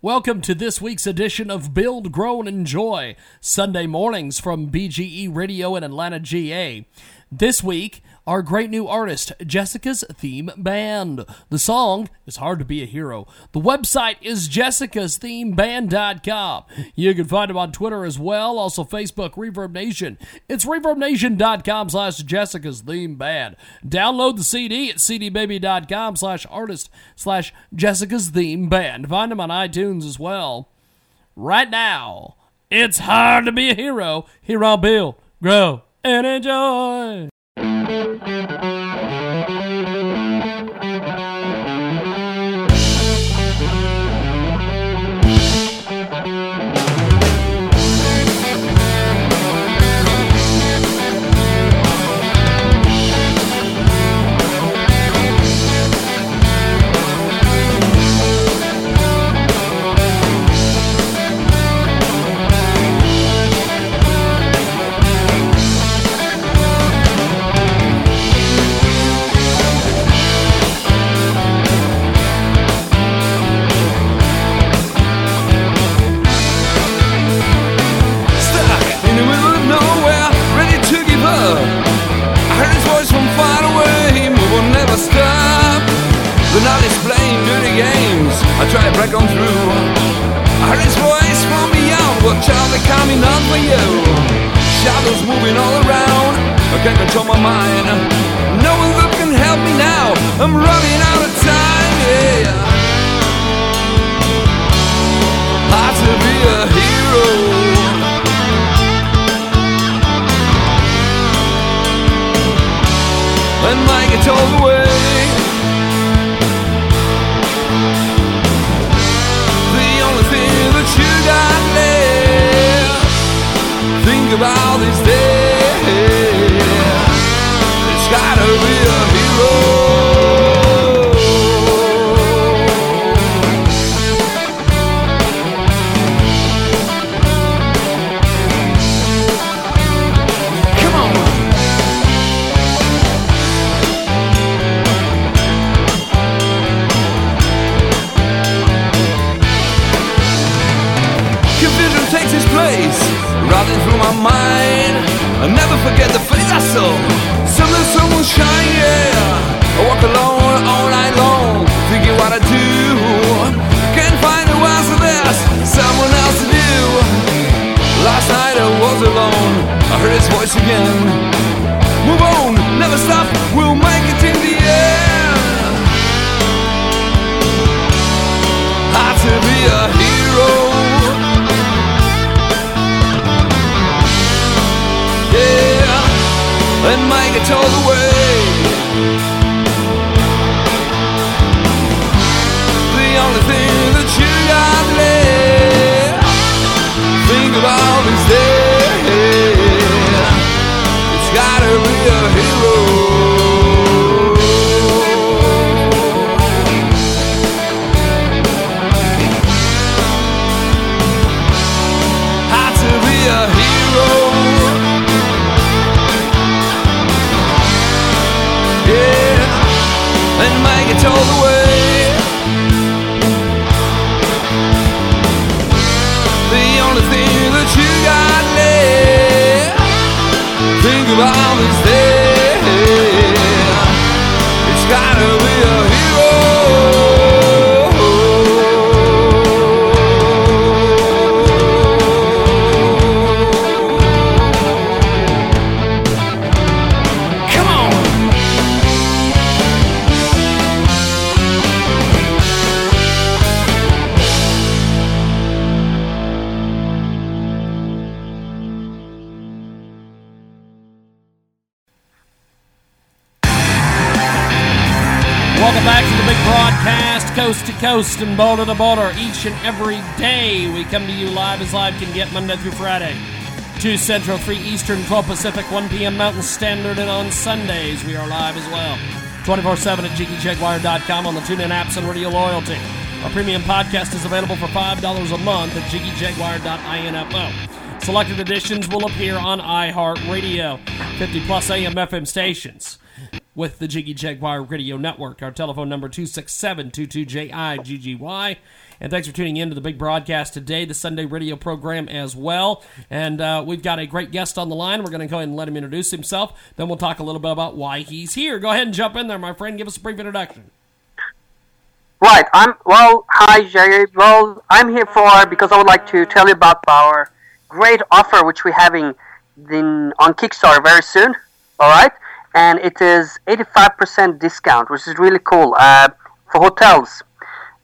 Welcome to this week's edition of Build, Grow, and Enjoy, Sunday mornings from BGE Radio in Atlanta, GA. This week, our great new artist, Jessica's Theme Band. The song is Hard to Be a Hero. The website is jessicasthemeband.com. You can find them on Twitter as well, also Facebook, Reverb Nation. It's reverbnation.com slash Jessica's Theme Band. Download the CD at cdbaby.com slash artist slash Jessica's Theme Band. Find them on iTunes as well. Right now, it's hard to be a hero. Here on Build, Grow, and Enjoy. Thank you. On through. I heard his voice from beyond. Watch out, they're coming up for you. Shadows moving all around. I can't control my mind. No one that can help me now. I'm running out of time. Yeah. Hard to be a hero. and might get told away. About these was alone, I heard his voice again. Move on, never stop, we'll make it in the end. Hard to be a hero. yeah, and make it all the way. Coast to coast and border to border. Each and every day, we come to you live as live can get Monday through Friday. 2 Central, 3 Eastern, 12 Pacific, 1 p.m. Mountain Standard, and on Sundays, we are live as well. 24 7 at JiggyJaguar.com on the TuneIn apps and Radio Loyalty. Our premium podcast is available for $5 a month at JiggyJaguar.info. Selected editions will appear on iHeartRadio, 50 plus AM FM stations. With the Jiggy Jaguar Radio Network. Our telephone number 267-22-JIGGY. And thanks for tuning in to the big broadcast today, the Sunday radio program as well. And uh, we've got a great guest on the line. We're going to go ahead and let him introduce himself. Then we'll talk a little bit about why he's here. Go ahead and jump in there, my friend. Give us a brief introduction. Right. I'm well. Hi, Jerry. Well, I'm here for because I would like to tell you about our great offer which we're having in, on Kickstarter very soon. All right, and it is 85% discount, which is really cool uh, for hotels.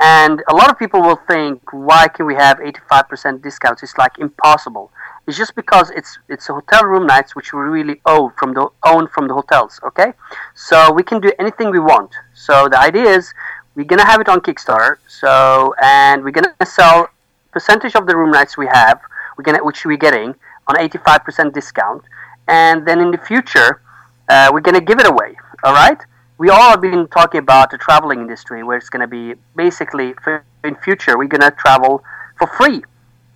And a lot of people will think, why can we have 85% discounts? It's like impossible. It's just because it's it's a hotel room nights which we really own from the own from the hotels. Okay, so we can do anything we want. So the idea is we're gonna have it on Kickstarter. So and we're gonna sell percentage of the room nights we have. We're gonna which we're getting on 85% discount, and then in the future uh, we're gonna give it away. All right? We all have been talking about the traveling industry where it's going to be basically in future we're going to travel for free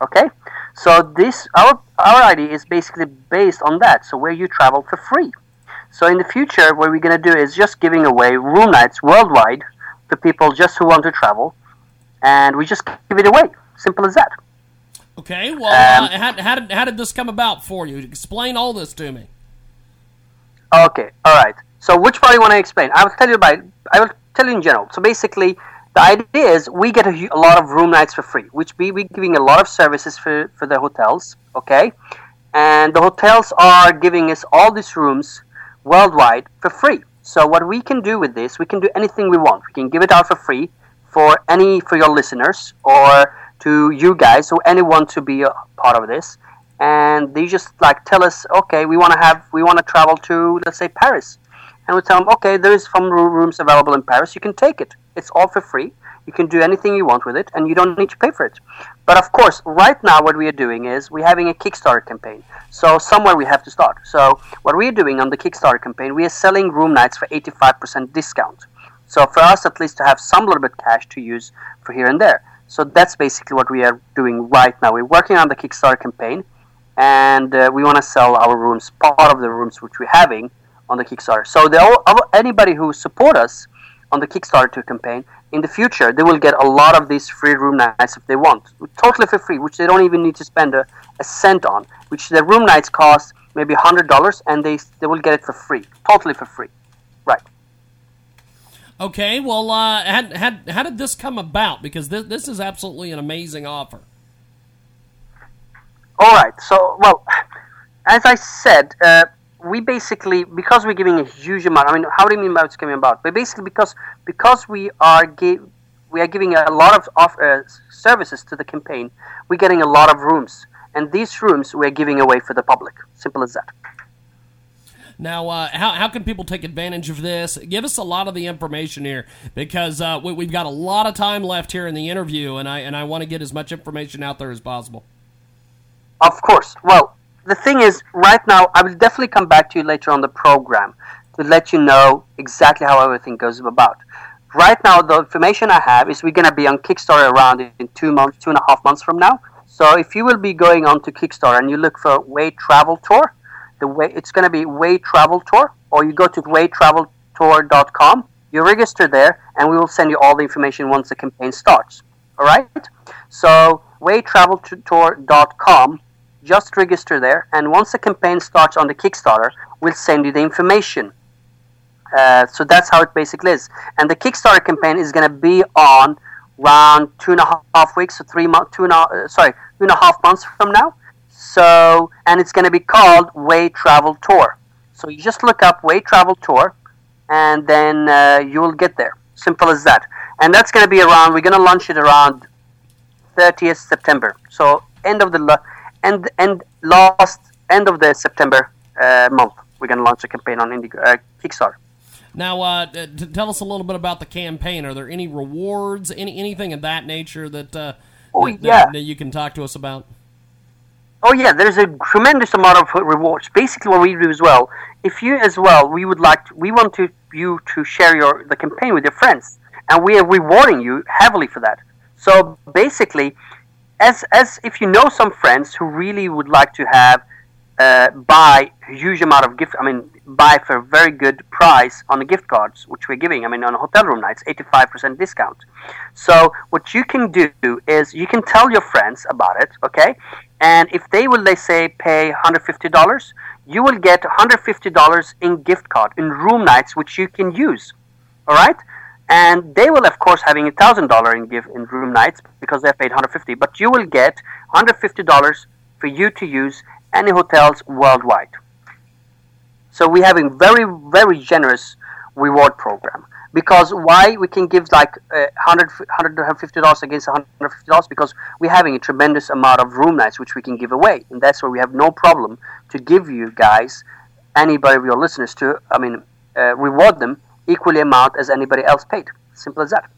okay? So this our our idea is basically based on that so where you travel for free. So in the future what we're going to do is just giving away room nights worldwide to people just who want to travel and we just give it away. Simple as that. Okay well um, uh, how, how, did, how did this come about for you? Explain all this to me okay all right so which part do you want to explain? I will tell you by I will tell you in general. So basically, the idea is we get a, a lot of room nights for free, which we we giving a lot of services for for the hotels. Okay, and the hotels are giving us all these rooms worldwide for free. So what we can do with this, we can do anything we want. We can give it out for free for any for your listeners or to you guys or anyone to be a part of this. And they just like tell us, okay, we want to have we want to travel to let's say Paris and we tell them, okay, there is some rooms available in Paris. You can take it. It's all for free. You can do anything you want with it, and you don't need to pay for it. But of course, right now, what we are doing is we're having a Kickstarter campaign. So somewhere we have to start. So what we are doing on the Kickstarter campaign, we are selling room nights for 85% discount. So for us, at least, to have some little bit cash to use for here and there. So that's basically what we are doing right now. We're working on the Kickstarter campaign, and uh, we want to sell our rooms, part of the rooms which we're having, on the Kickstarter. So anybody who support us on the Kickstarter campaign in the future, they will get a lot of these free room nights if they want, totally for free, which they don't even need to spend a, a cent on. Which the room nights cost maybe hundred dollars, and they they will get it for free, totally for free, right? Okay, well, uh, how, how, how did this come about? Because this, this is absolutely an amazing offer. All right, so, well, as I said, uh, we basically because we're giving a huge amount. I mean, how do you mean by it's coming about? But basically, because because we are give, we are giving a lot of off, uh, services to the campaign, we're getting a lot of rooms, and these rooms we're giving away for the public. Simple as that. Now, uh, how, how can people take advantage of this? Give us a lot of the information here because uh, we, have got a lot of time left here in the interview, and I and I want to get as much information out there as possible. Of course. Well, the thing is, right now, I will definitely come back to you later on the program to let you know exactly how everything goes about. Right now, the information I have is we're going to be on Kickstarter around in two months, two and a half months from now. So if you will be going on to Kickstarter and you look for Way Travel Tour, the way it's going to be Way Travel Tour, or you go to waytraveltour.com, you register there, and we will send you all the information once the campaign starts. All right? So waytraveltour.com just register there, and once the campaign starts on the Kickstarter, we'll send you the information. Uh, so that's how it basically is. And the Kickstarter campaign is going to be on around two and a half weeks, or three months, two and a, uh, sorry, two and a half months from now. So, and it's going to be called Way Travel Tour. So you just look up Way Travel Tour, and then uh, you will get there. Simple as that. And that's going to be around. We're going to launch it around 30th September. So end of the and and last end of the September uh, month, we're going to launch a campaign on Indigo, uh, Kickstarter. Now, uh, tell us a little bit about the campaign. Are there any rewards, any anything of that nature that, uh, oh, that, yeah. that you can talk to us about? Oh yeah, there's a tremendous amount of rewards. Basically, what we do as well, if you as well, we would like to, we want to you to share your the campaign with your friends, and we are rewarding you heavily for that. So basically, as as if you know some friends who really would like to have uh, buy a huge amount of gift. I mean, buy for a very good price on the gift cards, which we're giving. I mean, on hotel room nights, 85% discount. So what you can do is you can tell your friends about it, okay? And if they will, they say, pay $150, you will get $150 in gift card in room nights, which you can use. All right? And they will, of course, having a thousand dollar in give in room nights because they have paid 150. But you will get 150 dollars for you to use any hotels worldwide. So we're having very, very generous reward program. Because why we can give like uh, 100 $150 against $150 because we're having a tremendous amount of room nights which we can give away. And that's where we have no problem to give you guys, anybody of your listeners, to, I mean, uh, reward them equally amount as anybody else paid. Simple as that.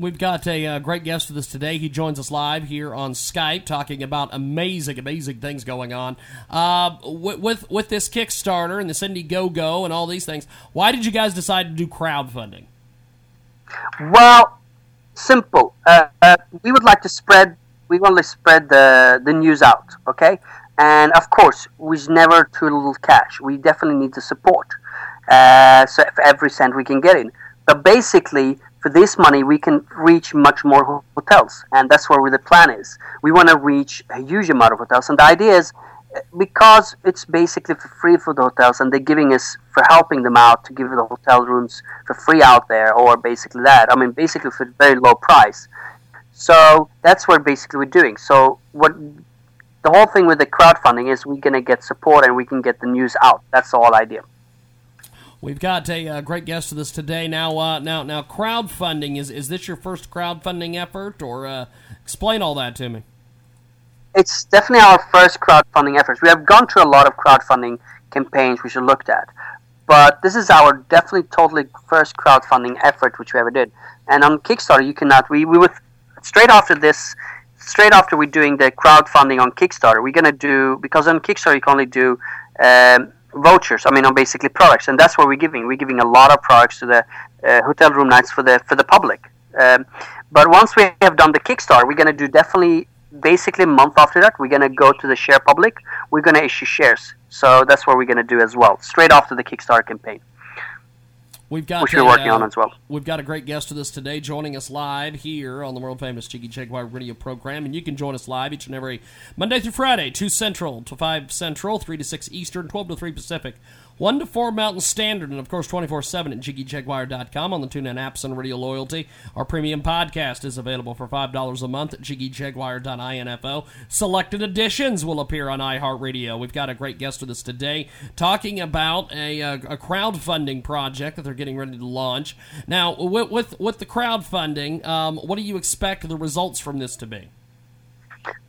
We've got a uh, great guest with us today. He joins us live here on Skype, talking about amazing, amazing things going on uh, with, with, with this Kickstarter and this Indiegogo and all these things. Why did you guys decide to do crowdfunding? Well, simple. Uh, uh we would like to spread. We want to spread the the news out. Okay, and of course, we's never too little cash. We definitely need the support. Uh, so for every cent we can get in. But basically, for this money, we can reach much more hotels, and that's where the plan is. We want to reach a huge amount of hotels, and the idea is because it's basically for free for the hotels, and they're giving us for helping them out to give the hotel rooms for free out there, or basically that. I mean, basically for very low price. So that's what basically we're doing. So what the whole thing with the crowdfunding is we're gonna get support and we can get the news out. That's the whole idea. We've got a uh, great guest with us today. Now, uh, now, now, crowdfunding is is this your first crowdfunding effort, or uh, explain all that to me? It's definitely our first crowdfunding efforts. We have gone through a lot of crowdfunding campaigns which we looked at, but this is our definitely totally first crowdfunding effort which we ever did. And on Kickstarter, you cannot. We we would straight after this, straight after we're doing the crowdfunding on Kickstarter, we're gonna do because on Kickstarter you can only do. Um, vouchers. I mean, on basically products, and that's what we're giving. We're giving a lot of products to the uh, hotel room nights for the for the public. Um, but once we have done the Kickstarter, we're gonna do definitely basically month after that. We're gonna go to the share public. We're gonna issue shares. So that's what we're gonna do as well, straight after the Kickstarter campaign. We've got which we're working uh, on as well. We've got a great guest with us today, joining us live here on the world famous Jiggy Jaguar radio program, and you can join us live each and every Monday through Friday, two Central to five Central, three to six Eastern, twelve to three Pacific 1 to 4 Mountain Standard, and of course 24 7 at JiggyJaguar.com on the TuneIn apps and Radio Loyalty. Our premium podcast is available for $5 a month at JiggyJaguar.info. Selected editions will appear on iHeartRadio. We've got a great guest with us today talking about a, a, a crowdfunding project that they're getting ready to launch. Now, with, with, with the crowdfunding, um, what do you expect the results from this to be?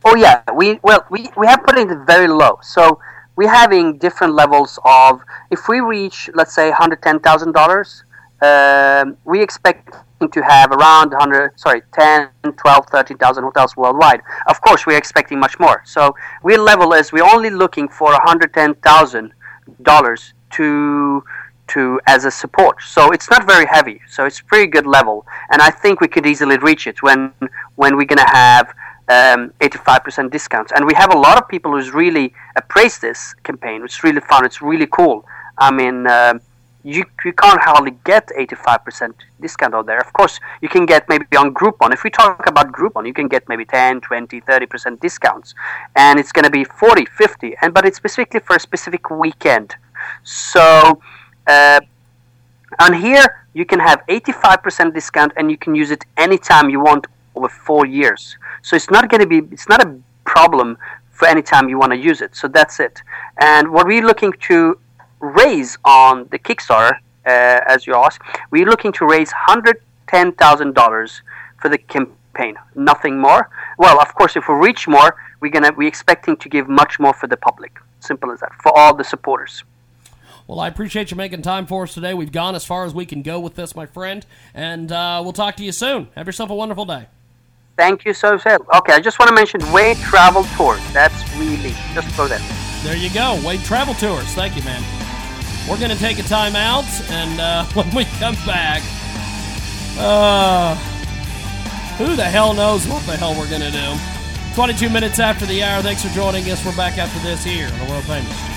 Oh yeah, we well we, we have put it very low. So we're having different levels of if we reach let's say $110000 um, we expect to have around 100 sorry 10 12 13000 hotels worldwide. Of course we're expecting much more. So we level is we're only looking for $110000 to to as a support. So it's not very heavy. So it's pretty good level. And i think we could easily reach it when when we're going to have um, 85% discounts. And we have a lot of people who's really appraised this campaign, which really fun. it's really cool. I mean, uh, you, you can't hardly get 85% discount out there. Of course, you can get maybe on Groupon. If we talk about Groupon, you can get maybe 10, 20, 30% discounts. And it's going to be 40, 50, and but it's specifically for a specific weekend. So, uh, on here, you can have 85% discount and you can use it anytime you want over four years. So it's not going to be it's not a problem for any time you want to use it. So that's it. And what we're looking to raise on the Kickstarter, uh, as you asked, we're looking to raise hundred ten thousand dollars for the campaign. Nothing more. Well, of course, if we reach more, we're gonna we're expecting to give much more for the public. Simple as that. For all the supporters. Well, I appreciate you making time for us today. We've gone as far as we can go with this, my friend, and uh, we'll talk to you soon. Have yourself a wonderful day. Thank you so much. Okay, I just want to mention Wade Travel Tours. That's really just go there. There you go, Wade Travel Tours. Thank you, man. We're going to take a time out, and uh, when we come back, uh, who the hell knows what the hell we're going to do? 22 minutes after the hour. Thanks for joining us. We're back after this here on the world famous